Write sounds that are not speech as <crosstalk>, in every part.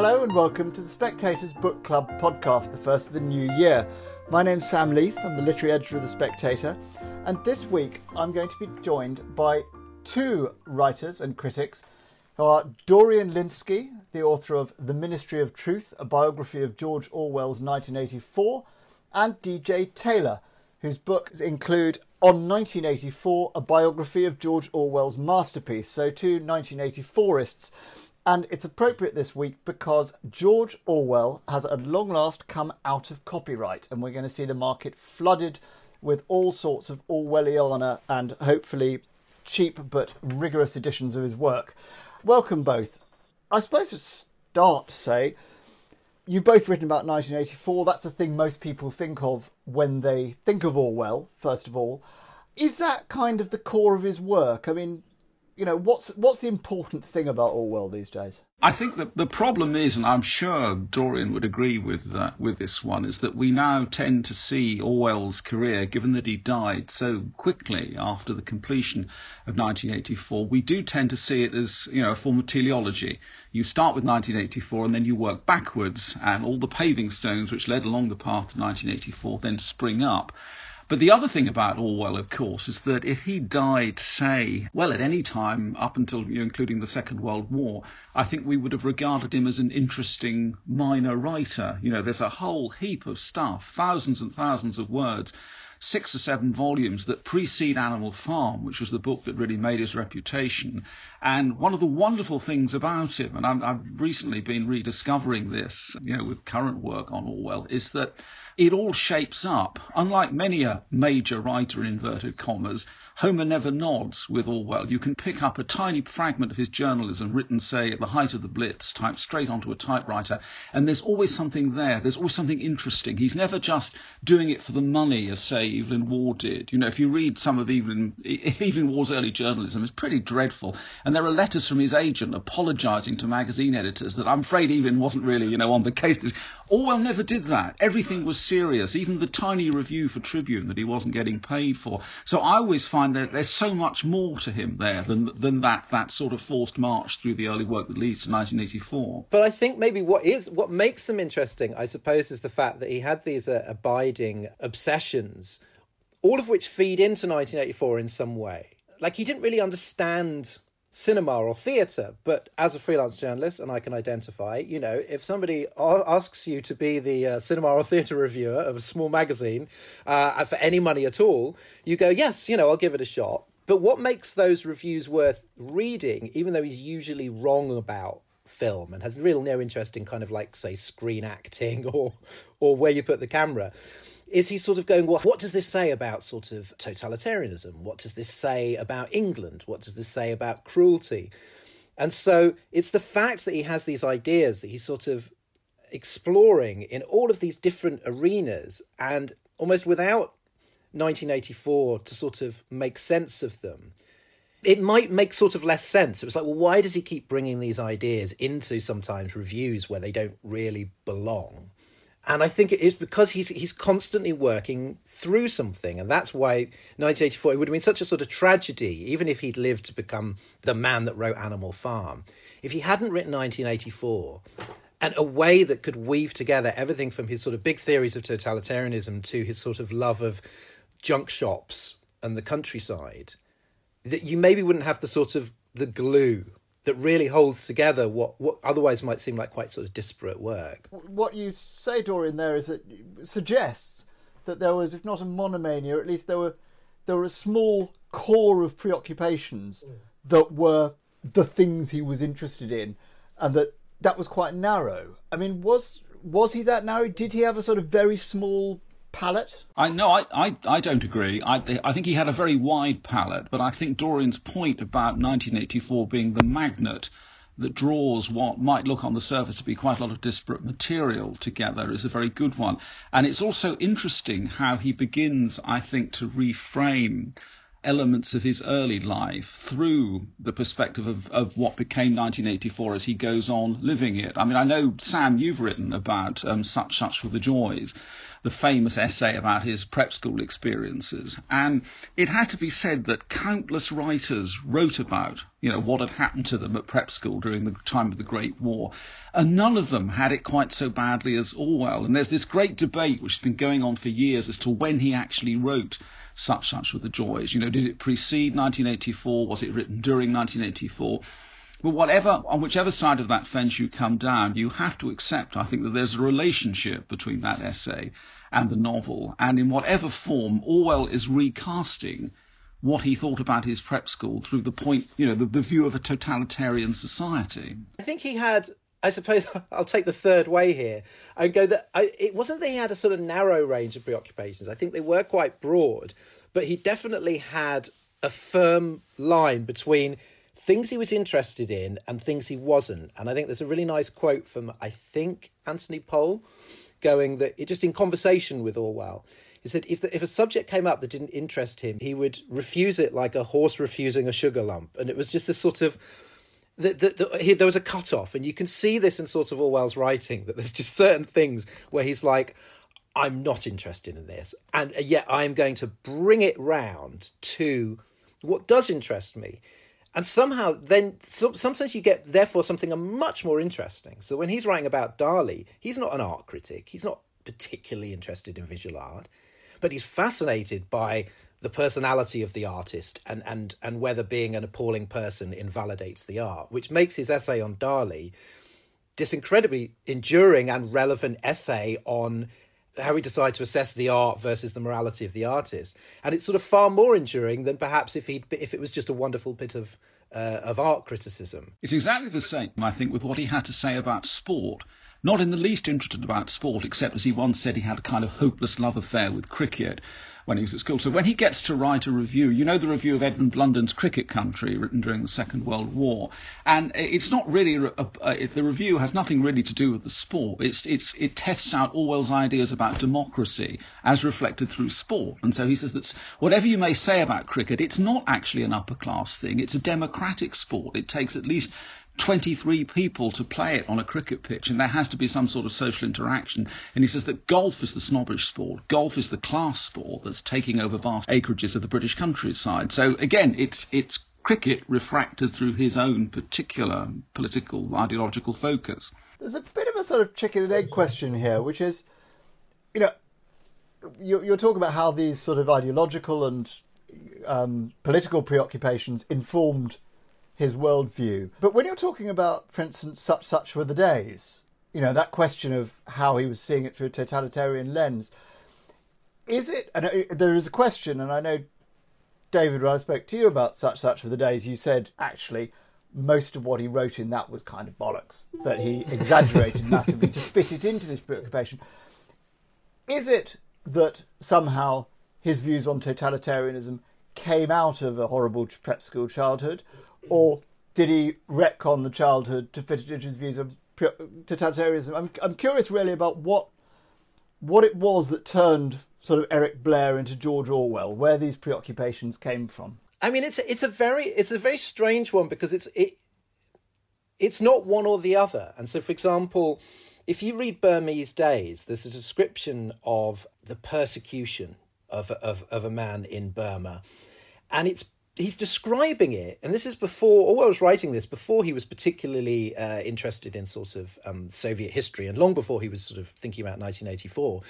Hello and welcome to the Spectator's Book Club podcast, the first of the new year. My name's Sam Leith, I'm the literary editor of The Spectator, and this week I'm going to be joined by two writers and critics who are Dorian Lynskey, the author of The Ministry of Truth, a biography of George Orwell's 1984, and DJ Taylor, whose books include On 1984, a biography of George Orwell's masterpiece. So, two 1984ists. And it's appropriate this week because George Orwell has at long last come out of copyright, and we're going to see the market flooded with all sorts of Orwelliana and hopefully cheap but rigorous editions of his work. Welcome both. I suppose to start say, you've both written about 1984. That's the thing most people think of when they think of Orwell, first of all. Is that kind of the core of his work? I mean, you know, what's what's the important thing about Orwell these days? I think that the problem is, and I'm sure Dorian would agree with uh, with this one, is that we now tend to see Orwell's career, given that he died so quickly after the completion of 1984, we do tend to see it as you know a form of teleology. You start with 1984 and then you work backwards, and all the paving stones which led along the path to 1984 then spring up. But the other thing about Orwell, of course, is that if he died, say, well, at any time up until you know, including the Second World War, I think we would have regarded him as an interesting minor writer. You know, there's a whole heap of stuff, thousands and thousands of words six or seven volumes that precede Animal Farm, which was the book that really made his reputation. And one of the wonderful things about him, and i have recently been rediscovering this, you know, with current work on Orwell, is that it all shapes up. Unlike many a major writer in inverted commas, Homer never nods with Orwell. You can pick up a tiny fragment of his journalism written, say, at the height of the Blitz, typed straight onto a typewriter, and there's always something there. There's always something interesting. He's never just doing it for the money, as, say, Evelyn Waugh did. You know, if you read some of Evelyn, <laughs> Evelyn Waugh's early journalism, it's pretty dreadful. And there are letters from his agent apologising to magazine editors that I'm afraid Evelyn wasn't really, you know, on the case. Orwell never did that. Everything was serious, even the tiny review for Tribune that he wasn't getting paid for. So I always find that there's so much more to him there than than that that sort of forced march through the early work that leads to 1984. But I think maybe what is what makes him interesting, I suppose, is the fact that he had these uh, abiding obsessions, all of which feed into 1984 in some way. Like he didn't really understand cinema or theatre, but as a freelance journalist, and I can identify, you know, if somebody asks you to be the uh, cinema or theatre reviewer of a small magazine uh, for any money at all, you go, yes, you know, I'll give it a shot. But what makes those reviews worth reading, even though he's usually wrong about film and has real no interest in kind of like say screen acting <laughs> or or where you put the camera is he sort of going, well, what does this say about sort of totalitarianism? What does this say about England? What does this say about cruelty? And so it's the fact that he has these ideas that he's sort of exploring in all of these different arenas and almost without 1984 to sort of make sense of them. It might make sort of less sense. It was like, well, why does he keep bringing these ideas into sometimes reviews where they don't really belong? And I think it's because he's he's constantly working through something, and that's why 1984 it would have been such a sort of tragedy, even if he'd lived to become the man that wrote Animal Farm. If he hadn't written 1984, and a way that could weave together everything from his sort of big theories of totalitarianism to his sort of love of junk shops and the countryside, that you maybe wouldn't have the sort of the glue that really holds together what, what otherwise might seem like quite sort of disparate work. What you say, Dorian, there is that suggests that there was, if not a monomania, at least there were there were a small core of preoccupations mm. that were the things he was interested in, and that that was quite narrow. I mean, was was he that narrow? Did he have a sort of very small I no, I, I, I don't agree. I, I think he had a very wide palette, but I think Dorian's point about 1984 being the magnet that draws what might look on the surface to be quite a lot of disparate material together is a very good one. And it's also interesting how he begins, I think, to reframe elements of his early life through the perspective of, of what became 1984 as he goes on living it. I mean, I know, Sam, you've written about um, Such Such for the Joys, the famous essay about his prep school experiences. And it has to be said that countless writers wrote about, you know, what had happened to them at prep school during the time of the Great War. And none of them had it quite so badly as Orwell. And there's this great debate which has been going on for years as to when he actually wrote such such were the joys. You know, did it precede 1984? Was it written during 1984? But whatever, on whichever side of that fence you come down, you have to accept, I think, that there's a relationship between that essay and the novel. And in whatever form, Orwell is recasting what he thought about his prep school through the point, you know, the, the view of a totalitarian society. I think he had I suppose <laughs> I'll take the third way here and go that I, it wasn't that he had a sort of narrow range of preoccupations. I think they were quite broad, but he definitely had a firm line between things he was interested in and things he wasn't. And I think there's a really nice quote from, I think, Anthony Powell, going that it just in conversation with Orwell. He said if, the, if a subject came up that didn't interest him, he would refuse it like a horse refusing a sugar lump. And it was just a sort of. The, the, he, there was a cut off, and you can see this in sort of Orwell's writing that there's just certain things where he's like, I'm not interested in this. And yet I'm going to bring it round to what does interest me and somehow then so, sometimes you get therefore something much more interesting. So when he's writing about Dali he's not an art critic. He's not particularly interested in visual art. But he's fascinated by the personality of the artist and and and whether being an appalling person invalidates the art which makes his essay on Dali this incredibly enduring and relevant essay on how we decide to assess the art versus the morality of the artist, and it's sort of far more enduring than perhaps if he if it was just a wonderful bit of uh, of art criticism. It's exactly the same, I think, with what he had to say about sport. Not in the least interested about sport, except as he once said he had a kind of hopeless love affair with cricket when he was at school. So when he gets to write a review, you know the review of Edmund Blunden's Cricket Country, written during the Second World War, and it's not really a, a, a, the review has nothing really to do with the sport. It's it's it tests out Orwell's ideas about democracy as reflected through sport, and so he says that whatever you may say about cricket, it's not actually an upper class thing. It's a democratic sport. It takes at least 23 people to play it on a cricket pitch, and there has to be some sort of social interaction. And he says that golf is the snobbish sport. Golf is the class sport that's taking over vast acreages of the British countryside. So again, it's it's cricket refracted through his own particular political ideological focus. There's a bit of a sort of chicken and egg question here, which is, you know, you're, you're talking about how these sort of ideological and um, political preoccupations informed his worldview. But when you're talking about, for instance, such such were the days, you know, that question of how he was seeing it through a totalitarian lens, is it, and uh, there is a question, and I know, David, when I spoke to you about such such were the days, you said actually most of what he wrote in that was kind of bollocks, that he exaggerated <laughs> massively to fit it into this preoccupation. Is it that somehow his views on totalitarianism came out of a horrible prep school childhood, or did he retcon the childhood to fit it into his views of totalitarianism? I'm I'm curious really about what what it was that turned sort of Eric Blair into George Orwell, where these preoccupations came from. I mean, it's a, it's a very it's a very strange one because it's it it's not one or the other. And so, for example, if you read Burmese Days, there's a description of the persecution of of of a man in Burma, and it's he's describing it, and this is before, or I was writing this before he was particularly uh, interested in sort of um, Soviet history, and long before he was sort of thinking about 1984.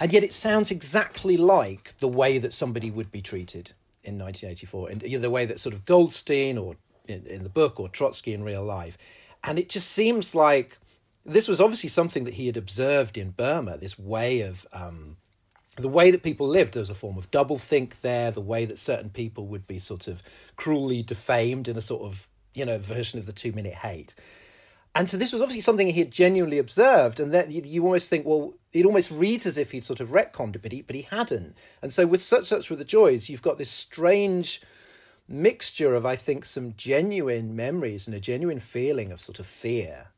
And yet, it sounds exactly like the way that somebody would be treated in 1984, and the way that sort of Goldstein, or in, in the book, or Trotsky in real life, and it just seems like this was obviously something that he had observed in Burma. This way of um, the way that people lived, there was a form of doublethink there, the way that certain people would be sort of cruelly defamed in a sort of, you know, version of the two minute hate. And so this was obviously something he had genuinely observed, and that you, almost think, well, it almost reads as if he'd sort of retconned it, but he, but he hadn't. And so with such such were the joys, you've got this strange mixture of, I think, some genuine memories and a genuine feeling of sort of fear.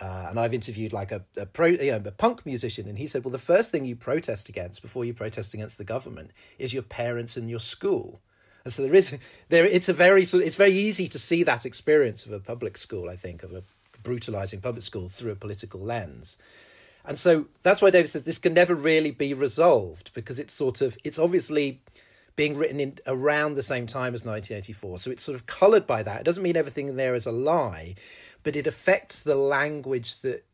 Uh, and I've interviewed like a, a pro, you know, a punk musician, and he said, "Well, the first thing you protest against before you protest against the government is your parents and your school." And so there is there. It's a very it's very easy to see that experience of a public school. I think of a brutalizing public school through a political lens. And so that's why David said this can never really be resolved because it's sort of it's obviously being written in around the same time as 1984. So it's sort of coloured by that. It doesn't mean everything in there is a lie, but it affects the language that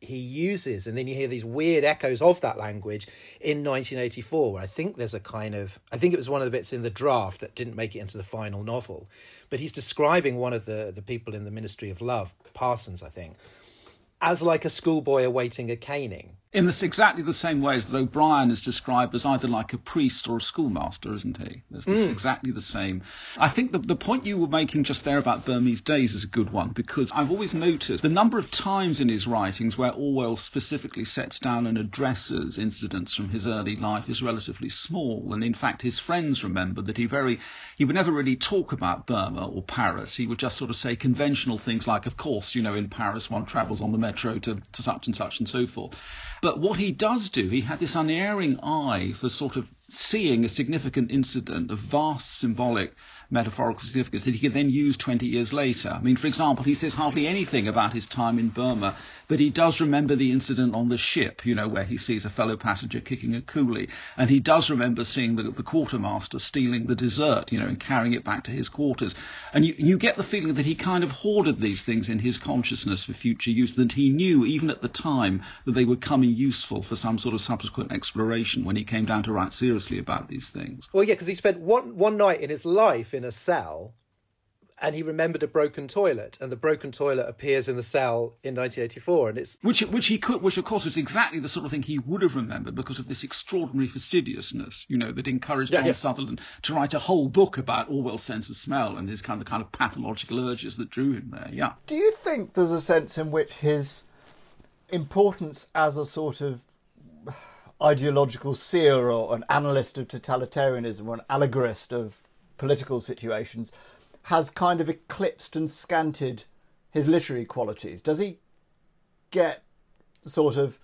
he uses. And then you hear these weird echoes of that language in 1984, where I think there's a kind of, I think it was one of the bits in the draft that didn't make it into the final novel. But he's describing one of the, the people in the Ministry of Love, Parsons, I think, as like a schoolboy awaiting a caning in this exactly the same way as that O'Brien is described as either like a priest or a schoolmaster, isn't he? It's mm. exactly the same. I think the, the point you were making just there about Burmese days is a good one because I've always noticed the number of times in his writings where Orwell specifically sets down and addresses incidents from his early life is relatively small. And in fact, his friends remember that he very, he would never really talk about Burma or Paris. He would just sort of say conventional things like, of course, you know, in Paris one travels on the metro to, to such and such and so forth. But what he does do, he had this unerring eye for sort of seeing a significant incident of vast symbolic metaphorical significance that he can then use 20 years later. I mean, for example, he says hardly anything about his time in Burma, but he does remember the incident on the ship, you know, where he sees a fellow passenger kicking a coolie. And he does remember seeing the, the quartermaster stealing the dessert, you know, and carrying it back to his quarters. And you, you get the feeling that he kind of hoarded these things in his consciousness for future use, that he knew even at the time that they would come in useful for some sort of subsequent exploration when he came down to write seriously about these things. Well, yeah, because he spent one, one night in his life in a cell and he remembered a broken toilet, and the broken toilet appears in the cell in 1984, and it's which which he could, which of course was exactly the sort of thing he would have remembered because of this extraordinary fastidiousness, you know, that encouraged yeah, John yeah. Sutherland to write a whole book about Orwell's sense of smell and his kind of kind of pathological urges that drew him there. Yeah. Do you think there's a sense in which his importance as a sort of ideological seer or an analyst of totalitarianism or an allegorist of political situations has kind of eclipsed and scanted his literary qualities? Does he get sort of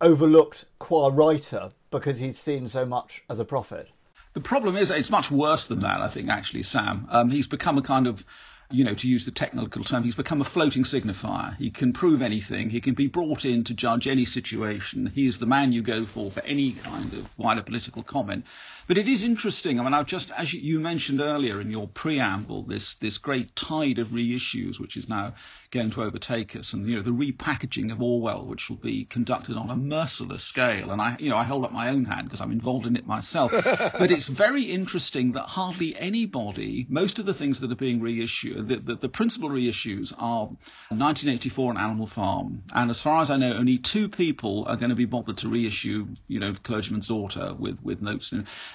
overlooked qua writer because he's seen so much as a prophet? The problem is, it's much worse than that, I think, actually, Sam. Um, he's become a kind of you know, to use the technical term, he's become a floating signifier. He can prove anything. He can be brought in to judge any situation. He is the man you go for for any kind of wider political comment. But it is interesting. I mean, I've just, as you mentioned earlier in your preamble, this this great tide of reissues, which is now going to overtake us, and you know the repackaging of Orwell, which will be conducted on a merciless scale. And I, you know, I hold up my own hand because I'm involved in it myself. <laughs> but it's very interesting that hardly anybody, most of the things that are being reissued, the, the, the principal reissues are 1984 and Animal Farm, and as far as I know, only two people are going to be bothered to reissue, you know, Clergyman's Daughter with with notes.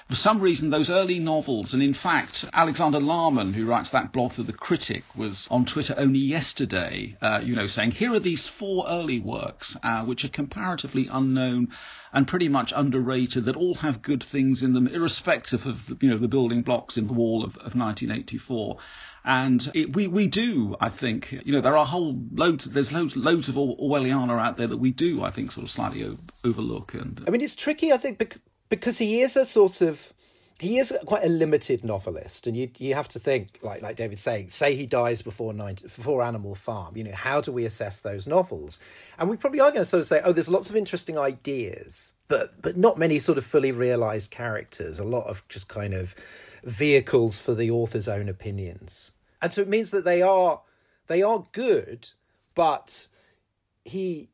For some reason, those early novels, and in fact, Alexander Larman, who writes that blog for The Critic, was on Twitter only yesterday, uh, you know, saying, here are these four early works, uh, which are comparatively unknown and pretty much underrated, that all have good things in them, irrespective of, the, you know, the building blocks in the wall of, of 1984. And it, we, we do, I think, you know, there are whole loads, there's loads, loads of Orwelliana out there that we do, I think, sort of slightly o- overlook. And I mean, it's tricky, I think, because he is a sort of he is quite a limited novelist, and you you have to think like like David saying, say he dies before 90, before Animal Farm. You know, how do we assess those novels? And we probably are going to sort of say, oh, there's lots of interesting ideas, but but not many sort of fully realized characters. A lot of just kind of vehicles for the author's own opinions, and so it means that they are they are good, but he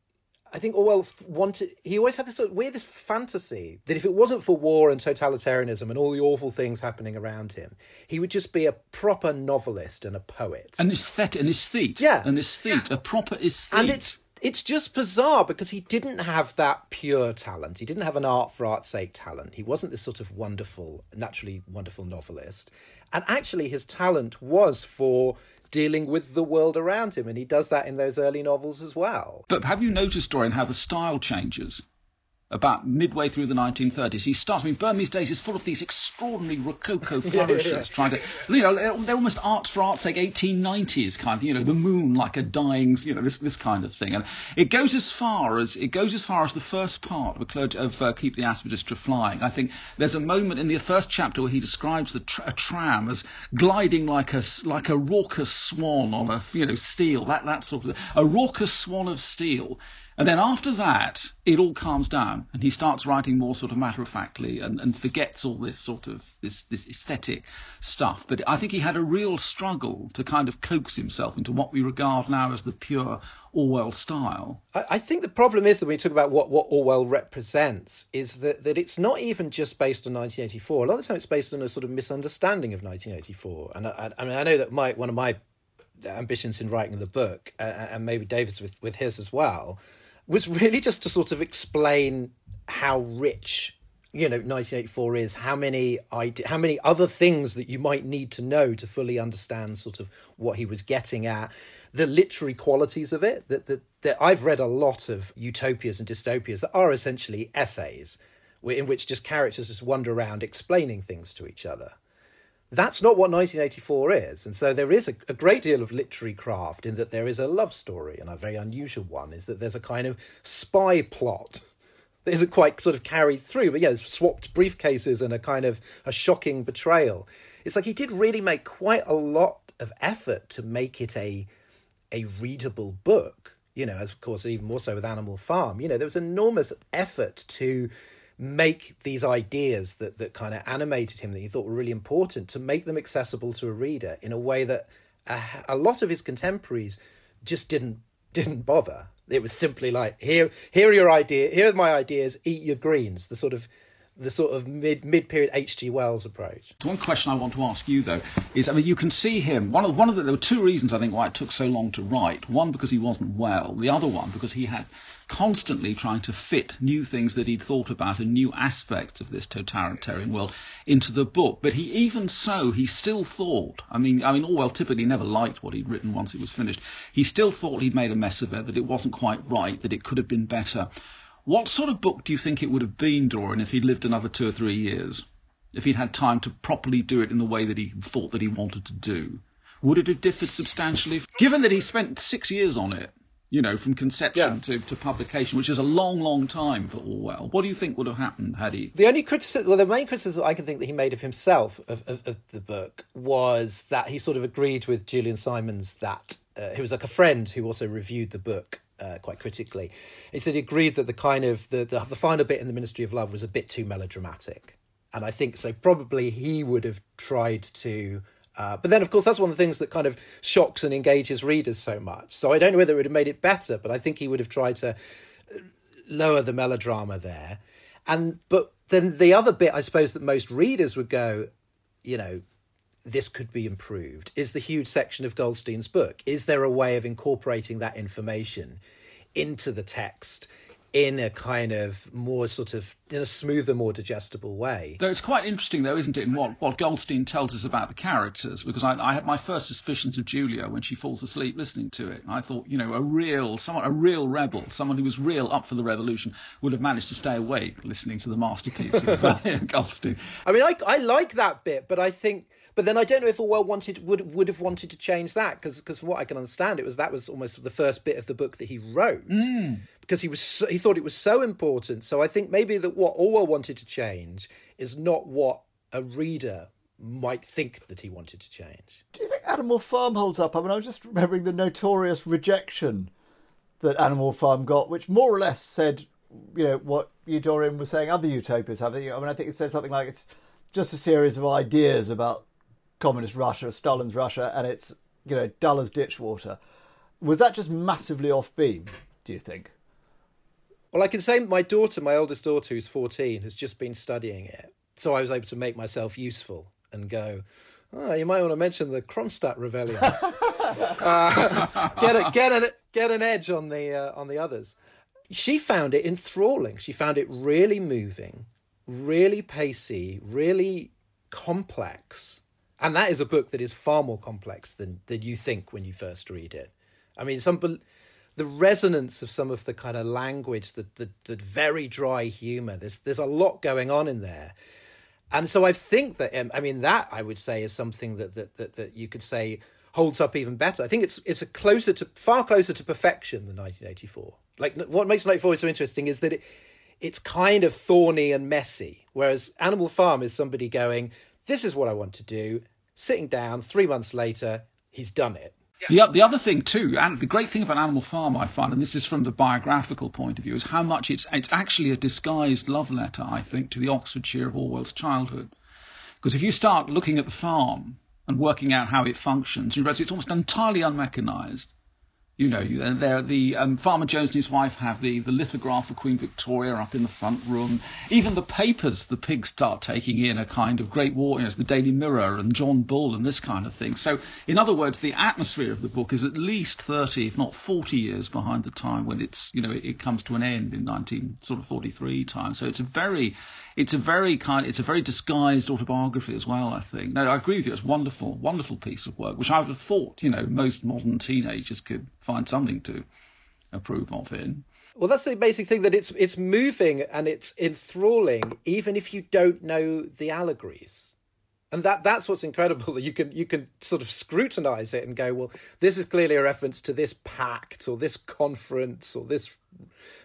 I think oh, Orwell wanted. He always had this sort of weirdest fantasy that if it wasn't for war and totalitarianism and all the awful things happening around him, he would just be a proper novelist and a poet. An aesthetic, an aesthete. Yeah, an aesthete, yeah. a proper aesthete. And it's it's just bizarre because he didn't have that pure talent. He didn't have an art for art's sake talent. He wasn't this sort of wonderful, naturally wonderful novelist. And actually, his talent was for dealing with the world around him. And he does that in those early novels as well. But have you noticed, Dorian, how the style changes? About midway through the 1930s. He starts, I mean, Burmese Days is full of these extraordinary Rococo flourishes, yeah, yeah. trying to, you know, they're almost art for art's sake, 1890s kind of, you know, the moon like a dying, you know, this this kind of thing. And it goes as far as it goes as far as the first part of, of uh, Keep the Aspidistra Flying. I think there's a moment in the first chapter where he describes the tra- tram as gliding like a like a raucous swan on a you know steel, that that sort of a raucous swan of steel and then after that, it all calms down, and he starts writing more sort of matter of factly, and, and forgets all this sort of this this aesthetic stuff. But I think he had a real struggle to kind of coax himself into what we regard now as the pure Orwell style. I, I think the problem is that when we talk about what, what Orwell represents, is that, that it's not even just based on 1984. A lot of the time, it's based on a sort of misunderstanding of 1984. And I, I mean, I know that my one of my ambitions in writing the book, uh, and maybe David's with, with his as well, was really just to sort of explain how rich you know 1984 is how many ide- how many other things that you might need to know to fully understand sort of what he was getting at the literary qualities of it that that, that I've read a lot of utopias and dystopias that are essentially essays in which just characters just wander around explaining things to each other that's not what 1984 is. And so there is a, a, great deal of literary craft in that there is a love story, and a very unusual one is that there's a kind of spy plot that isn't quite sort of carried through, but yeah, swapped briefcases and a kind of a shocking betrayal. It's like he did really make quite a lot of effort to make it a a readable book. You know, as of course even more so with Animal Farm. You know, there was enormous effort to make these ideas that that kind of animated him that he thought were really important to make them accessible to a reader in a way that a, a lot of his contemporaries just didn't didn't bother. It was simply like here here are your idea here are my ideas. Eat your greens. The sort of the sort of mid mid period H.G. Wells approach. One question I want to ask you though is, I mean, you can see him. One of one of the, there were two reasons I think why it took so long to write. One because he wasn't well. The other one because he had constantly trying to fit new things that he'd thought about and new aspects of this totalitarian world into the book. But he even so, he still thought, I mean, I mean, Orwell typically never liked what he'd written once it was finished. He still thought he'd made a mess of it, that it wasn't quite right, that it could have been better. What sort of book do you think it would have been, Dorian, if he'd lived another two or three years? If he'd had time to properly do it in the way that he thought that he wanted to do? Would it have differed substantially? Given that he spent six years on it, you know, from conception yeah. to, to publication, which is a long, long time for Orwell. What do you think would have happened had he? The only criticism, well, the main criticism I can think that he made of himself of, of, of the book was that he sort of agreed with Julian Symons that uh, he was like a friend who also reviewed the book uh, quite critically. He said he agreed that the kind of the, the the final bit in the Ministry of Love was a bit too melodramatic, and I think so. Probably he would have tried to uh, but then, of course, that's one of the things that kind of shocks and engages readers so much. So I don't know whether it would have made it better, but I think he would have tried to lower the melodrama there. And but then the other bit, I suppose, that most readers would go, you know, this could be improved is the huge section of Goldstein's book. Is there a way of incorporating that information into the text in a kind of more sort of in a smoother, more digestible way. Though it's quite interesting, though, isn't it, in what, what Goldstein tells us about the characters? Because I, I had my first suspicions of Julia when she falls asleep listening to it. I thought, you know, a real, someone, a real rebel, someone who was real up for the revolution, would have managed to stay awake listening to the masterpiece of <laughs> uh, Goldstein. I mean, I, I like that bit, but I think but then I don't know if Orwell wanted would would have wanted to change that because because from what I can understand, it was that was almost the first bit of the book that he wrote mm. because he was so, he thought it was so important. So I think maybe that what Orwell wanted to change is not what a reader might think that he wanted to change. Do you think Animal Farm holds up? I mean, I was just remembering the notorious rejection that Animal Farm got, which more or less said, you know, what you Dorian was saying other utopias have. I mean, I think it said something like it's just a series of ideas about communist Russia, Stalin's Russia, and it's you know dull as ditch water. Was that just massively off beam? Do you think? Well, I can say my daughter, my oldest daughter, who's fourteen, has just been studying it, so I was able to make myself useful and go. Oh, you might want to mention the Kronstadt rebellion. <laughs> uh, get a, get a, get an edge on the uh, on the others. She found it enthralling. She found it really moving, really pacey, really complex and that is a book that is far more complex than than you think when you first read it. I mean, some the resonance of some of the kind of language, the the, the very dry humour. There's there's a lot going on in there, and so I think that um, I mean that I would say is something that that that, that you could say holds up even better. I think it's it's a closer to far closer to perfection than 1984. Like what makes 1984 so interesting is that it it's kind of thorny and messy, whereas Animal Farm is somebody going, "This is what I want to do." Sitting down, three months later, he's done it. The, the other thing too, and the great thing about Animal Farm, I find, and this is from the biographical point of view, is how much it's it's actually a disguised love letter, I think, to the Oxfordshire of Orwell's childhood. Because if you start looking at the farm and working out how it functions, you realize it's almost entirely unmechanised. You know, there the um, Farmer Jones and his wife have the, the lithograph of Queen Victoria up in the front room. Even the papers the pigs start taking in a kind of Great War, you know, the Daily Mirror and John Bull and this kind of thing. So, in other words, the atmosphere of the book is at least 30, if not 40 years behind the time when it's, you know, it, it comes to an end in 1943 time. So it's a very it's a very kind, it's a very disguised autobiography as well. I think. No, I agree with you. It's wonderful, wonderful piece of work, which I would have thought, you know, most modern teenagers could find something to approve of in. Well, that's the basic thing that it's it's moving and it's enthralling, even if you don't know the allegories. And that that's what's incredible <laughs> that you can you can sort of scrutinize it and go, well, this is clearly a reference to this pact or this conference or this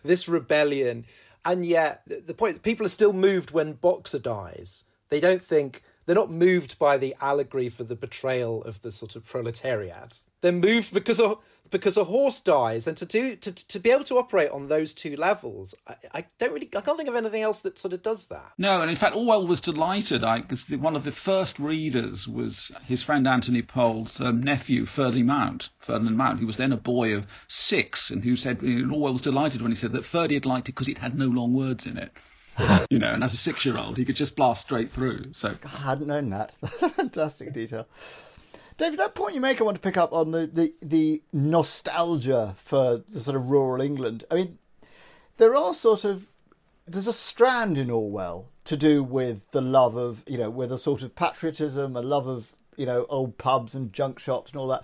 this rebellion and yet the point people are still moved when Boxer dies. They don't think they're not moved by the allegory for the betrayal of the sort of proletariat. They're moved because a because a horse dies, and to do to to be able to operate on those two levels, I, I don't really I can't think of anything else that sort of does that. No, and in fact, Orwell was delighted. because one of the first readers was his friend Anthony Powell's um, nephew Ferdinand Mount. Ferdinand Mount, who was then a boy of six, and who said you know, Orwell was delighted when he said that Ferdy had liked it because it had no long words in it. You know, and as a six-year-old, he could just blast straight through. So I hadn't known that. <laughs> Fantastic detail. David, that point you make, I want to pick up on the, the, the nostalgia for the sort of rural England. I mean, there are sort of there's a strand in Orwell to do with the love of you know with a sort of patriotism, a love of you know old pubs and junk shops and all that.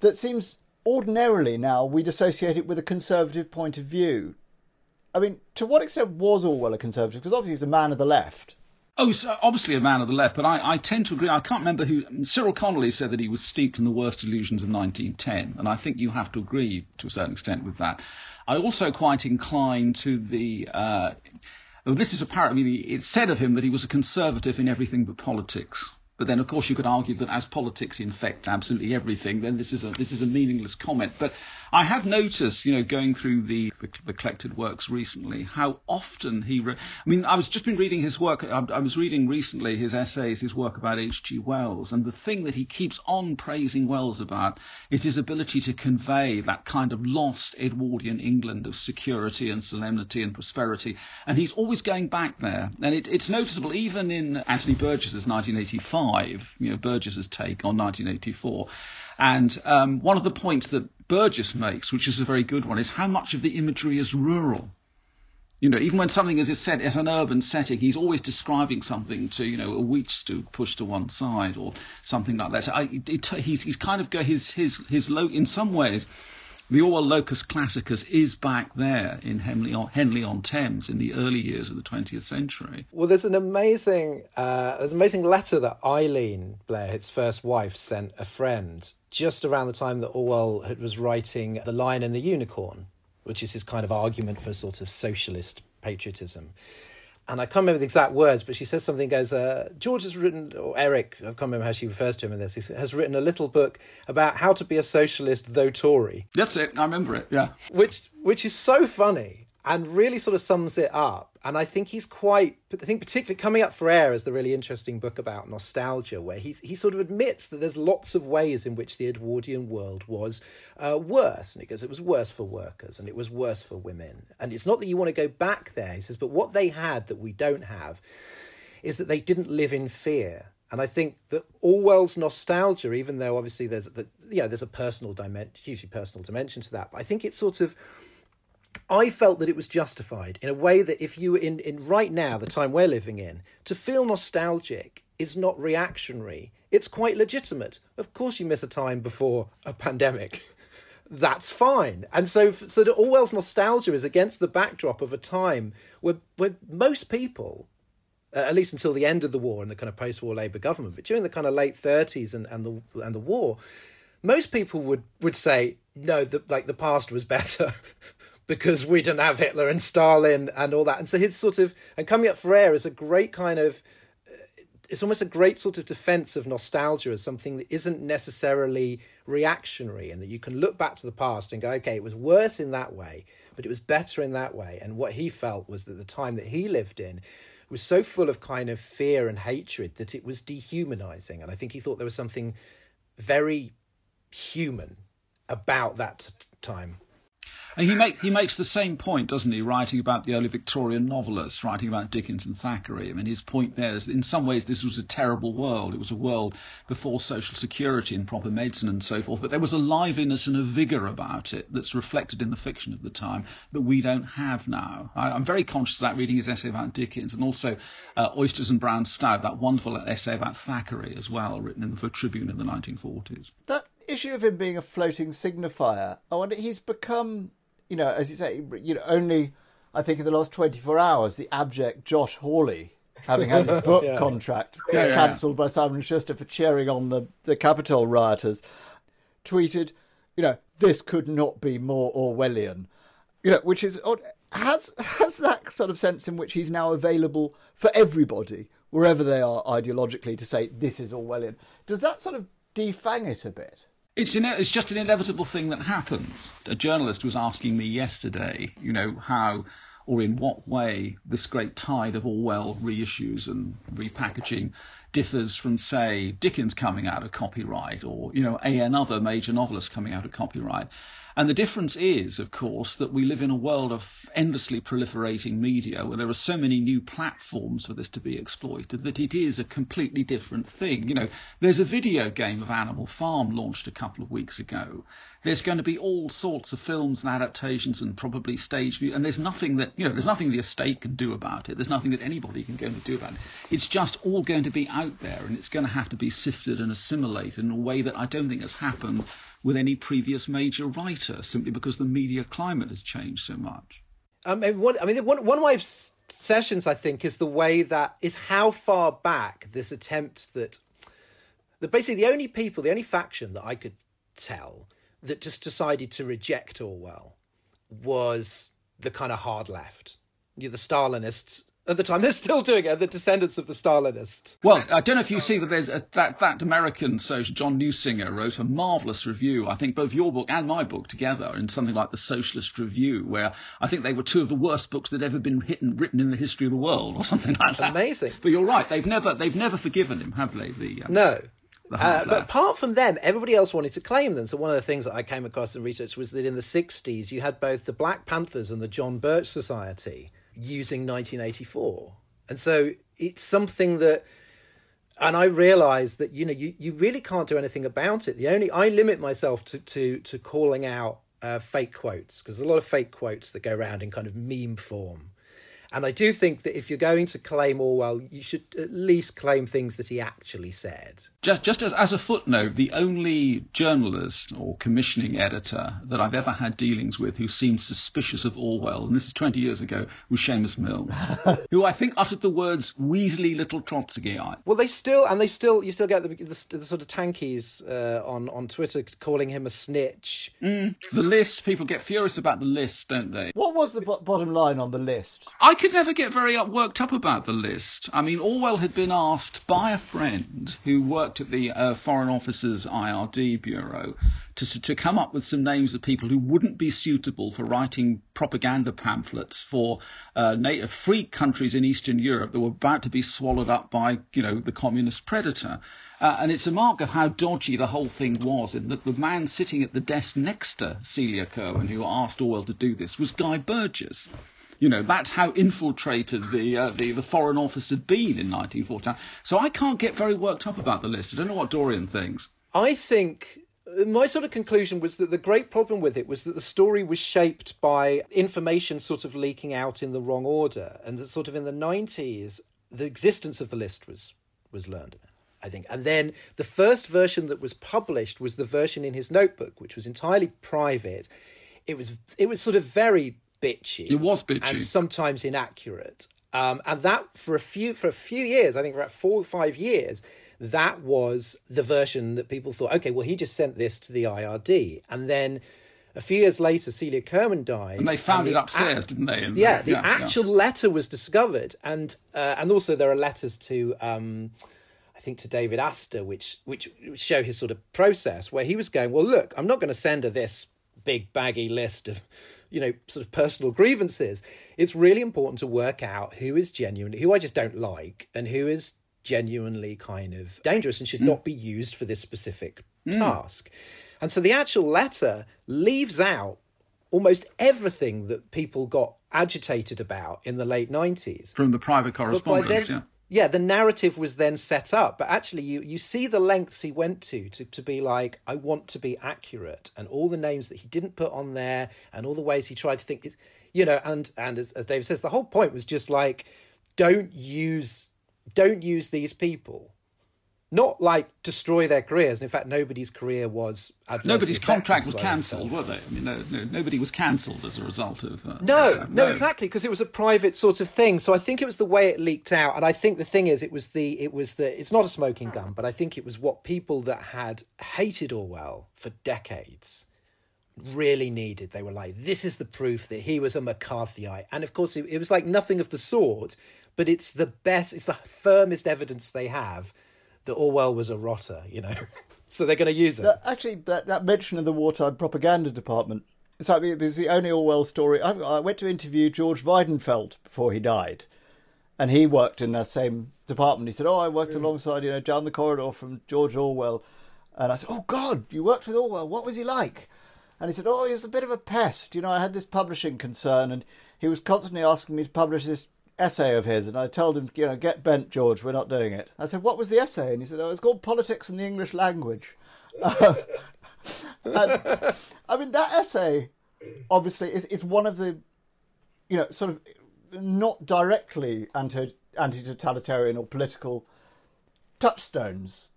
That seems ordinarily now we'd associate it with a conservative point of view. I mean, to what extent was Orwell a conservative? Because obviously he was a man of the left. Oh, so obviously a man of the left, but I, I, tend to agree. I can't remember who. Cyril Connolly said that he was steeped in the worst illusions of 1910, and I think you have to agree to a certain extent with that. I also quite incline to the. Uh, well, this is apparent. I mean, it's said of him that he was a conservative in everything but politics. But then, of course, you could argue that as politics infect absolutely everything, then this is a this is a meaningless comment. But I have noticed, you know, going through the, the, the collected works recently, how often he. Re- I mean, I was just been reading his work. I, I was reading recently his essays, his work about H.G. Wells, and the thing that he keeps on praising Wells about is his ability to convey that kind of lost Edwardian England of security and solemnity and prosperity. And he's always going back there, and it, it's noticeable even in Anthony Burgess's 1985, you know, Burgess's take on 1984. And um, one of the points that Burgess makes, which is a very good one, is how much of the imagery is rural. You know, even when something is set as an urban setting, he's always describing something to, you know, a wheat stew pushed to one side or something like that. So I, it, he's, he's kind of go his his his low in some ways. The Orwell locus classicus is back there in Henley on, Henley on Thames in the early years of the 20th century. Well, there's an amazing, uh, there's an amazing letter that Eileen Blair, his first wife, sent a friend just around the time that Orwell was writing The Lion and the Unicorn, which is his kind of argument for sort of socialist patriotism. And I can't remember the exact words, but she says something goes, uh, George has written, or Eric, I can't remember how she refers to him in this, he has written a little book about how to be a socialist though Tory. That's it, I remember it, yeah. Which, which is so funny and really sort of sums it up and I think he's quite. I think particularly coming up for air is the really interesting book about nostalgia, where he he sort of admits that there's lots of ways in which the Edwardian world was uh, worse, and because it was worse for workers and it was worse for women, and it's not that you want to go back there. He says, but what they had that we don't have is that they didn't live in fear. And I think that Orwell's nostalgia, even though obviously there's the, you know, there's a personal dimension, hugely personal dimension to that, but I think it's sort of I felt that it was justified in a way that if you were in, in right now, the time we're living in, to feel nostalgic is not reactionary. It's quite legitimate. Of course, you miss a time before a pandemic. <laughs> that's fine. And so, so Orwell's nostalgia is against the backdrop of a time where, where most people, uh, at least until the end of the war and the kind of post-war Labour government, but during the kind of late 30s and, and the and the war, most people would would say no, the, like the past was better. <laughs> because we didn't have Hitler and Stalin and all that. And so his sort of and coming up for air is a great kind of uh, it's almost a great sort of defense of nostalgia as something that isn't necessarily reactionary and that you can look back to the past and go okay it was worse in that way but it was better in that way. And what he felt was that the time that he lived in was so full of kind of fear and hatred that it was dehumanizing. And i think he thought there was something very human about that time he, make, he makes the same point, doesn't he, writing about the early Victorian novelists, writing about Dickens and Thackeray. I mean, his point there is that in some ways this was a terrible world. It was a world before social security and proper medicine and so forth, but there was a liveliness and a vigour about it that's reflected in the fiction of the time that we don't have now. I, am very conscious of that reading his essay about Dickens and also uh, Oysters and Brown Stout, that wonderful essay about Thackeray as well, written in the Tribune in the 1940s. That issue of him being a floating signifier, I wonder, he's become you know, as you say, you know, only I think in the last 24 hours, the abject Josh Hawley, having had his <laughs> book yeah. contract yeah, cancelled yeah. by Simon Schuster for cheering on the, the Capitol rioters, tweeted, you know, this could not be more Orwellian. You know, which is odd. Has has that sort of sense in which he's now available for everybody, wherever they are ideologically, to say this is Orwellian. Does that sort of defang it a bit? It's, it's just an inevitable thing that happens. A journalist was asking me yesterday, you know, how or in what way this great tide of Orwell reissues and repackaging differs from, say, Dickens coming out of copyright or, you know, a another major novelist coming out of copyright. And the difference is, of course, that we live in a world of endlessly proliferating media where there are so many new platforms for this to be exploited that it is a completely different thing. You know, there's a video game of Animal Farm launched a couple of weeks ago. There's going to be all sorts of films and adaptations and probably stage view, and there's nothing that, you know, there's nothing the estate can do about it. There's nothing that anybody can go and do about it. It's just all going to be out there and it's going to have to be sifted and assimilated in a way that I don't think has happened with any previous major writer, simply because the media climate has changed so much. Um, I mean, I mean, one one way of sessions, I think, is the way that is how far back this attempt that that basically the only people, the only faction that I could tell that just decided to reject Orwell was the kind of hard left, you know, the Stalinists at the time. <laughs> They're still doing it. The descendants of the Stalinists. Well, I don't know if you see that there's a, that that American social John Newsinger wrote a marvelous review. I think both your book and my book together in something like the Socialist Review, where I think they were two of the worst books that ever been written written in the history of the world, or something like that. Amazing. But you're right. They've never they've never forgiven him, have they? The uh, no. <laughs> Uh, but apart from them, everybody else wanted to claim them. So one of the things that I came across in research was that in the 60s, you had both the Black Panthers and the John Birch Society using 1984. And so it's something that and I realized that you know you, you really can't do anything about it. The only I limit myself to to to calling out uh, fake quotes because there's a lot of fake quotes that go around in kind of meme form. And I do think that if you're going to claim Orwell, you should at least claim things that he actually said. Just, just as, as a footnote, the only journalist or commissioning editor that I've ever had dealings with who seemed suspicious of Orwell, and this is 20 years ago, was Seumas Milne, <laughs> who I think uttered the words Weasley little Trotskyite. Well, they still, and they still, you still get the, the, the sort of tankies uh, on, on Twitter calling him a snitch. Mm, the list, people get furious about the list, don't they? What was the b- bottom line on the list? I could never get very up, worked up about the list. I mean, Orwell had been asked by a friend who worked at the uh, Foreign Office's IRD Bureau to, to come up with some names of people who wouldn't be suitable for writing propaganda pamphlets for uh, native free countries in Eastern Europe that were about to be swallowed up by, you know, the communist predator. Uh, and it's a mark of how dodgy the whole thing was, in that the man sitting at the desk next to Celia Kirwan, who asked Orwell to do this, was Guy Burgess. You know, that's how infiltrated the, uh, the, the Foreign Office had been in 1949. So I can't get very worked up about the list. I don't know what Dorian thinks. I think my sort of conclusion was that the great problem with it was that the story was shaped by information sort of leaking out in the wrong order, and that sort of in the nineties, the existence of the list was was learned. I think. And then the first version that was published was the version in his notebook, which was entirely private. It was it was sort of very bitchy. It was bitchy. and sometimes inaccurate. Um, and that for a few for a few years, I think for about four or five years, that was the version that people thought, okay, well, he just sent this to the IRD, and then a few years later, Celia Kirwan died, and they found and it upstairs, didn't they? And yeah, the actual yeah. letter was discovered, and uh, and also there are letters to. Um, I think to David Astor, which which show his sort of process, where he was going, well, look, I'm not going to send her this big baggy list of you know, sort of personal grievances. It's really important to work out who is genuinely, who I just don't like, and who is genuinely kind of dangerous and should mm. not be used for this specific mm. task. And so the actual letter leaves out almost everything that people got agitated about in the late 90s. From the private correspondence, yeah yeah, the narrative was then set up, but actually, you you see the lengths he went to to to be like, I want to be accurate, and all the names that he didn't put on there, and all the ways he tried to think, you know, and and as, as David says, the whole point was just like, don't use don't use these people not like destroy their careers. And in fact, nobody's career was nobody's contract was cancelled, were they? I mean, no, no, nobody was cancelled as a result of. Uh, no, uh, no, no, exactly, because it was a private sort of thing. So I think it was the way it leaked out, and I think the thing is, it was the, it was the, it's not a smoking gun, but I think it was what people that had hated Orwell for decades really needed. They were like, this is the proof that he was a McCarthyite, and of course, it, it was like nothing of the sort. But it's the best, it's the firmest evidence they have that Orwell was a rotter, you know. <laughs> so they're going to use it. That, actually, that, that mention of the wartime propaganda department, it's like it was the only Orwell story. I, I went to interview George Weidenfeld before he died, and he worked in that same department. He said, "Oh, I worked alongside, you know, down the corridor from George Orwell," and I said, "Oh God, you worked with Orwell? What was he like?" And he said, "Oh, he was a bit of a pest. You know, I had this publishing concern, and he was constantly asking me to publish this essay of his, and I told him, you know, get bent, George. We're not doing it. I said, what was the essay? And he said, oh, it's called Politics in the English Language. <laughs> And, I mean, that essay obviously is is one of the, you know, sort of not directly anti anti totalitarian or political touchstones.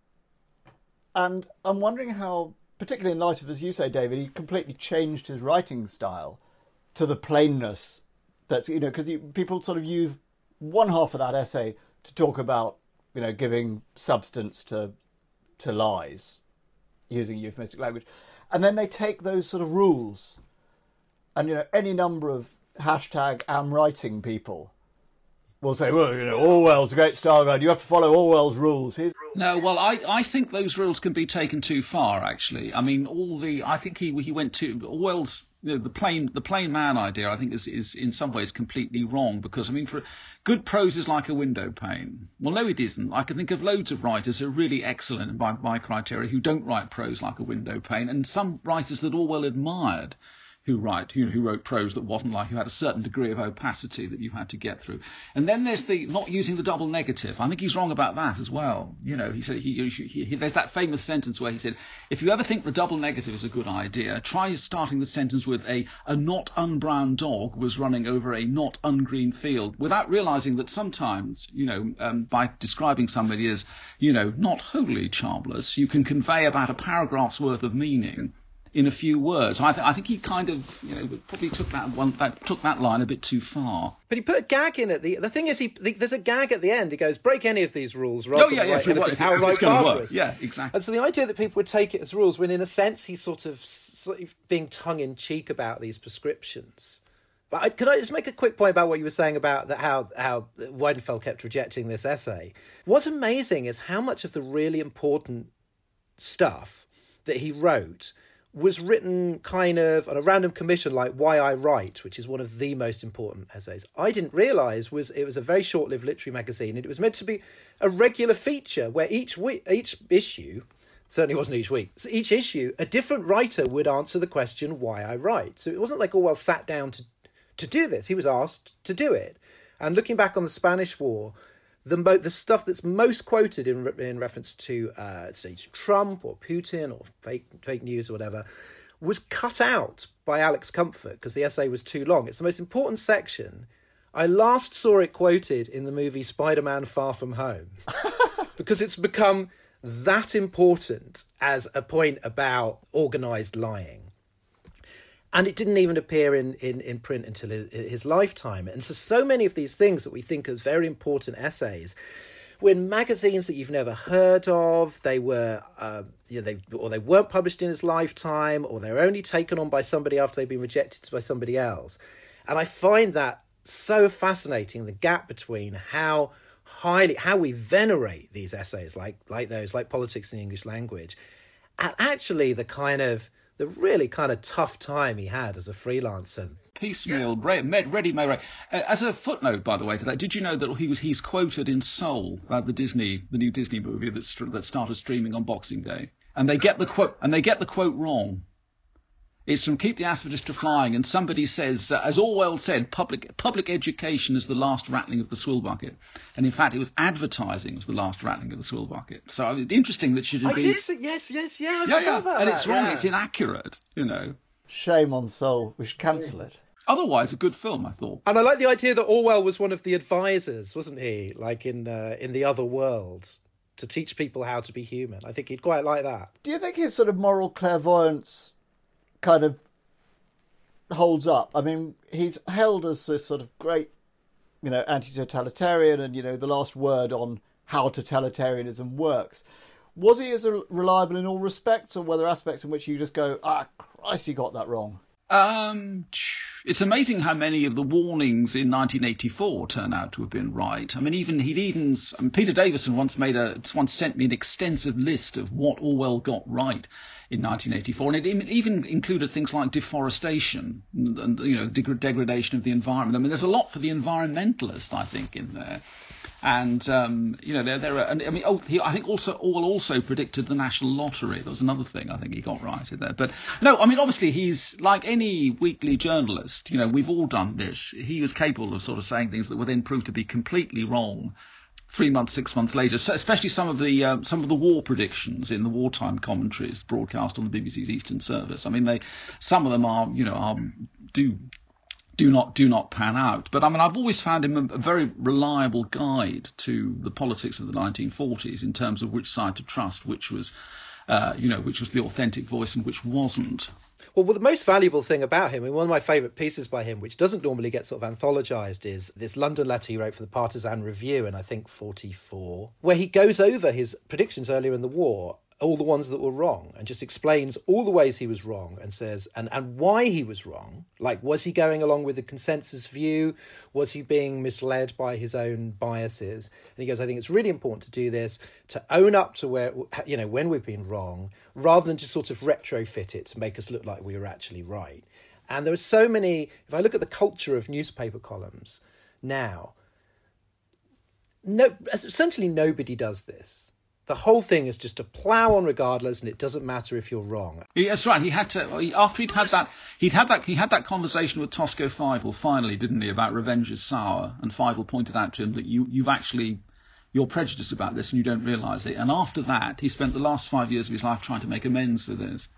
And I'm wondering how, particularly in light of, as you say, David, he completely changed his writing style to the plainness that's you know because people sort of use one half of that essay to talk about you know giving substance to to lies using euphemistic language. And then they take those sort of rules and you know any number of hashtag am writing people will say well you know orwell's a great style guide. You have to follow orwell's rules. Here's- no, well, I, I think those rules can be taken too far. Actually, I mean, all the I think he he went to Orwell's you know, the plain the plain man idea I think is is in some ways completely wrong because I mean for good prose is like a window pane. Well, no, it isn't. I can think of loads of writers who are really excellent by my criteria who don't write prose like a window pane, and some writers that Orwell admired who write who, who wrote prose that wasn't like who had a certain degree of opacity that you had to get through. And then there's the not using the double negative. I think he's wrong about that as well. You know, he said he, he, he, there's that famous sentence where he said, if you ever think the double negative is a good idea, try starting the sentence with a a not unbrown dog was running over a not ungreen field, without realizing that sometimes, you know, um, by describing somebody as, you know, not wholly charmless, you can convey about a paragraph's worth of meaning in a few words. I, th- I, think he kind of, you know, probably took that one, that took that line a bit too far. But he put a gag in at the. The thing is, he the, there's a gag at the end. He goes, "Break any of these rules, rather oh, yeah, yeah, than anything outright barbarous." Yeah, exactly. And so the idea that people would take it as rules, when in a sense he's sort of, sort of being tongue in cheek about these prescriptions. But I, could I just make a quick point about what you were saying about that how how Weidenfeld kept rejecting this essay? What's amazing is how much of the really important stuff that he wrote was written kind of on a random commission like Why I Write, which is one of the most important essays. I didn't realise was it was a very short-lived literary magazine and it was meant to be a regular feature where each week, each issue certainly wasn't each week. So each issue, a different writer would answer the question why I write. So it wasn't like oh, Orwell sat down to to do this. He was asked to do it. And looking back on the Spanish War, the mo- the stuff that's most quoted in re- in reference to uh, say Trump or Putin or fake fake news or whatever was cut out by Alex Comfort because the essay was too long. It's the most important section. I last saw it quoted in the movie Spider-Man: Far From Home. <laughs> because it's become that important as a point about organized lying. And it didn't even appear in, in, in print until his, his lifetime. And so, so many of these things that we think as very important essays were in magazines that you've never heard of. They were, uh, you know, they or they weren't published in his lifetime, or they're only taken on by somebody after they've been rejected by somebody else. And I find that so fascinating the gap between how highly how we venerate these essays like like those like politics in the english language and actually the kind of the really kind of tough time he had as a freelancer. Piecemeal ready made uh, as a footnote by the way to that did you know that he was he's quoted in soul about the disney the new disney movie that that started streaming on boxing day? And they get the quote and they get the quote wrong it's from Keep the Aspidistra Flying, and somebody says, uh, as Orwell said, public public education is the last rattling of the swill bucket, and in fact, it was advertising was the last rattling of the swill bucket. So I mean, interesting that should have I been. did say, yes, yes, yeah, I yeah, yeah, about and that, it's wrong. yeah. It's inaccurate. You know. Shame on Soul. We should cancel it. Otherwise, a good film, I thought. And I like the idea that Orwell was one of the advisors, wasn't he? Like in uh, in the other world, to teach people how to be human. I think he'd quite like that. Do you think his sort of moral clairvoyance kind of holds up? I mean, he's held as this sort of great, you know, anti-totalitarian and you know the last word on how totalitarianism works. Was he as reliable in all respects, or were there aspects in which you just go, ah, Christ, you got that wrong? Um, it's amazing how many of the warnings in 1984 turn out to have been right. I mean, even he'd even I mean, Peter Davison once made a once sent me an extensive list of what Orwell got right in 1984, and it even included things like deforestation and, you know degradation of the environment. I mean, there's a lot for the environmentalist, I think, in there. And um, you know, there, there are. And, I mean, oh, he, I think also Orwell also predicted the national lottery. There was another thing I think he got right in there. But no, I mean, obviously he's like any weekly journalist. You know, we've all done this. He was capable of sort of saying things that were then proved to be completely wrong three months, six months later, so especially some of the uh, some of the war predictions in the wartime commentaries broadcast on the BBC's Eastern Service. I mean, they some of them are you know are do do not do not pan out. But I mean, I've always found him a, a, very reliable guide to the politics of the 1940s in terms of which side to trust, which was. Uh, you know, which was the authentic voice and which wasn't. Well, well, the most valuable thing about him, and one of my favourite pieces by him, which doesn't normally get sort of anthologised, is this London letter he wrote for the Partisan Review in, I think, 44, where he goes over his predictions earlier in the war all the ones that were wrong and just explains all the ways he was wrong and says and and why he was wrong. Like was he going along with the consensus view? Was he being misled by his own biases? And he goes i think it's really important to do this to own up to where you know when we've been wrong rather than just sort of retrofit it to make us look like we were actually right. And there are so many if i look at the culture of newspaper columns now no essentially nobody does this the whole thing is just to plow on regardless, and it doesn't matter if you're wrong. Yeah, that's right. He had to he, after he'd had that he'd had that he had that conversation with Tosco Fyvel finally, didn't he, about revenge is sour, and Fyvel pointed out to him that you you've actually you're prejudiced about this and you don't realise it. And after that, he spent the last five years of his life trying to make amends for this.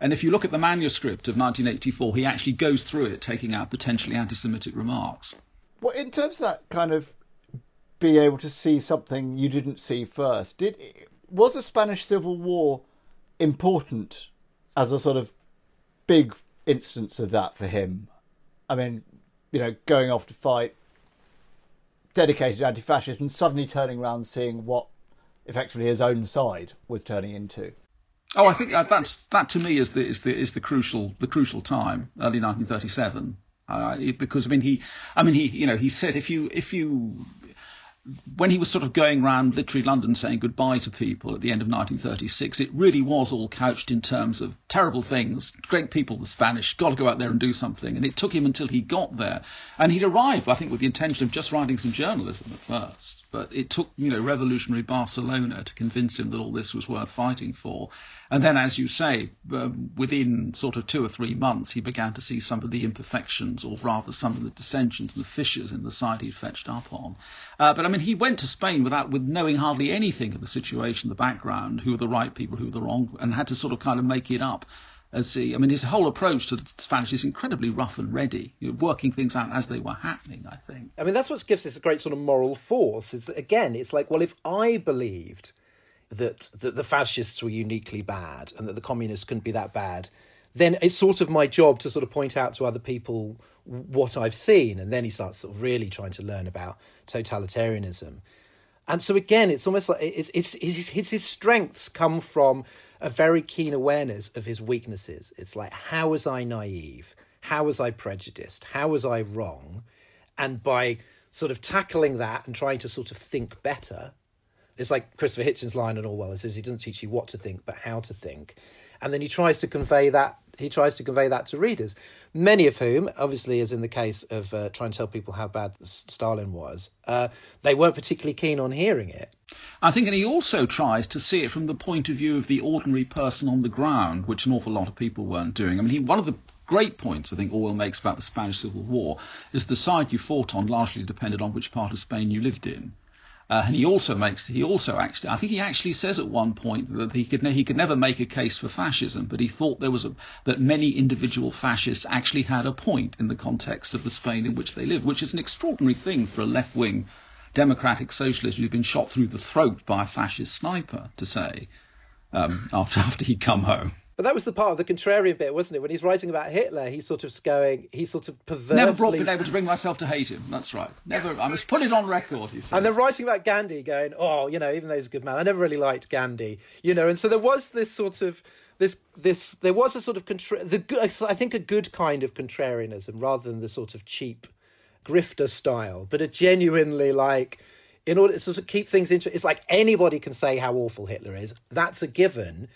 And if you look at the manuscript of 1984, he actually goes through it, taking out potentially anti-Semitic remarks. Well, in terms of that kind of be able to see something you didn't see first. Did was the Spanish Civil War important as a sort of big instance of that for him? I mean, you know, going off to fight dedicated anti-fascist and suddenly turning around seeing what effectively his own side was turning into. Oh, I think uh, that's that to me is the is the is the crucial the crucial time, early 1937. Uh, because I mean he, I mean he, you know, he said if you if you when he was sort of going around literary London saying goodbye to people at the end of 1936, it really was all couched in terms of terrible things, great people, the Spanish, got to go out there and do something. And it took him until he got there. And he'd arrived, I think, with the intention of just writing some journalism at first. But it took, you know, revolutionary Barcelona to convince him that all this was worth fighting for. And then, as you say, um, within sort of two or three months, he began to see some of the imperfections, or rather some of the dissensions and the fissures in the side he'd fetched up on. Uh, but I mean, he went to Spain without with knowing hardly anything of the situation, the background, who were the right people, who were the wrong, and had to sort of kind of make it up as he, I mean, his whole approach to the Spanish is incredibly rough and ready, you know, working things out as they were happening. I think. I mean, that's what gives this a great sort of moral force. Is that, again, it's like, well, if I believed that, that the fascists were uniquely bad and that the communists couldn't be that bad, then it's sort of my job to sort of point out to other people what I've seen. And then he starts sort of really trying to learn about totalitarianism. And so again, it's almost like it's, it's, it's, his strengths come from a very keen awareness of his weaknesses. It's like, how was I naive? How was I prejudiced? How was I wrong? And by sort of tackling that and trying to sort of think better, it's like Christopher Hitchens' line in Orwell. Says he doesn't teach you what to think, but how to think. And then he tries to convey that. He tries to convey that to readers, many of whom, obviously, as in the case of uh, trying to tell people how bad Stalin was, uh, they weren't particularly keen on hearing it. I think, and he also tries to see it from the point of view of the ordinary person on the ground, which an awful lot of people weren't doing. I mean, he, one of the great points I think Orwell makes about the Spanish Civil War is the side you fought on largely depended on which part of Spain you lived in. Uh, and he also makes he also actually I think he actually says at one point that he could he could never make a case for fascism, but he thought there was a, that many individual fascists actually had a point in the context of the Spain in which they lived, which is an extraordinary thing for a left wing democratic socialist who'd been shot through the throat by a fascist sniper to say um, <laughs> after after he'd come home. But that was the part of the contrarian bit, wasn't it? When he's writing about Hitler, he's sort of going, he's sort of perversely. Never brought, been able to bring myself to hate him. That's right. Never. I must put it on record. He says. And then writing about Gandhi, going, oh, you know, even though he's a good man, I never really liked Gandhi, you know. And so there was this sort of this this there was a sort of contra- the I think a good kind of contrarianism rather than the sort of cheap grifter style, but a genuinely like in order to sort of keep things interesting. It's like anybody can say how awful Hitler is. That's a given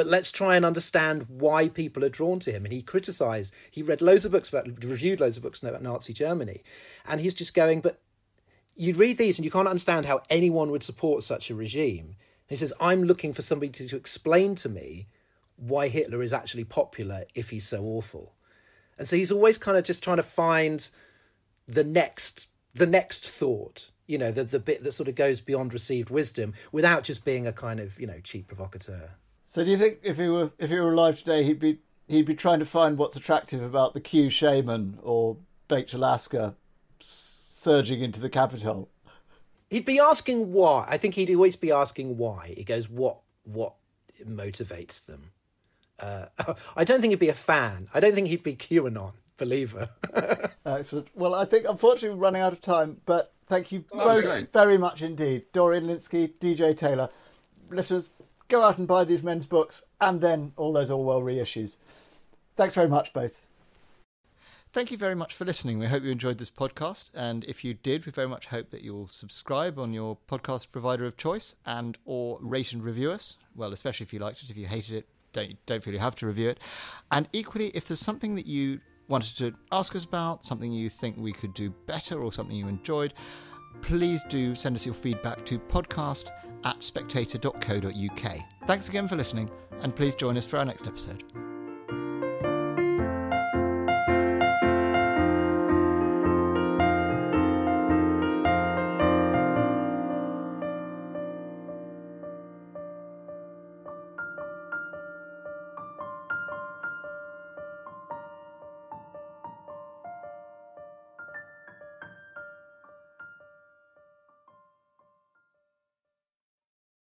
but let's try and understand why people are drawn to him. And he criticized, he read loads of books about, reviewed loads of books about Nazi Germany. And he's just going, but you read these and you can't understand how anyone would support such a regime. he says, I'm looking for somebody to, to explain to me why Hitler is actually popular if he's so awful. And so he's always kind of just trying to find the next the next thought you know the the bit that sort of goes beyond received wisdom without just being a kind of you know cheap provocateur so do you think if he were if he were alive today, he'd be he'd be trying to find what's attractive about the Q shaman or Baked Alaska surging into the capital? He'd be asking why. I think he'd always be asking why. He goes, what what motivates them? Uh, <laughs> I don't think he'd be a fan. I don't think he'd be QAnon believer. Excellent. <laughs> Well, I think unfortunately we're running out of time, but thank you both very much indeed, Dorian Lynskey, DJ Taylor. Listeners, go out and buy these men's books and then all those Orwell reissues. Thanks very much, both. Thank you very much for listening. We hope you enjoyed this podcast, and if you did, we very much hope that you'll subscribe on your podcast provider of choice and or rate and review us. Well, especially if you liked it. If you hated it, don't don't feel you have to review it. And equally, if there's something that you wanted to ask us about, something you think we could do better, or something you enjoyed, please do send us your feedback to podcast at spectator.co.uk. Thanks again for listening, and please join us for our next episode.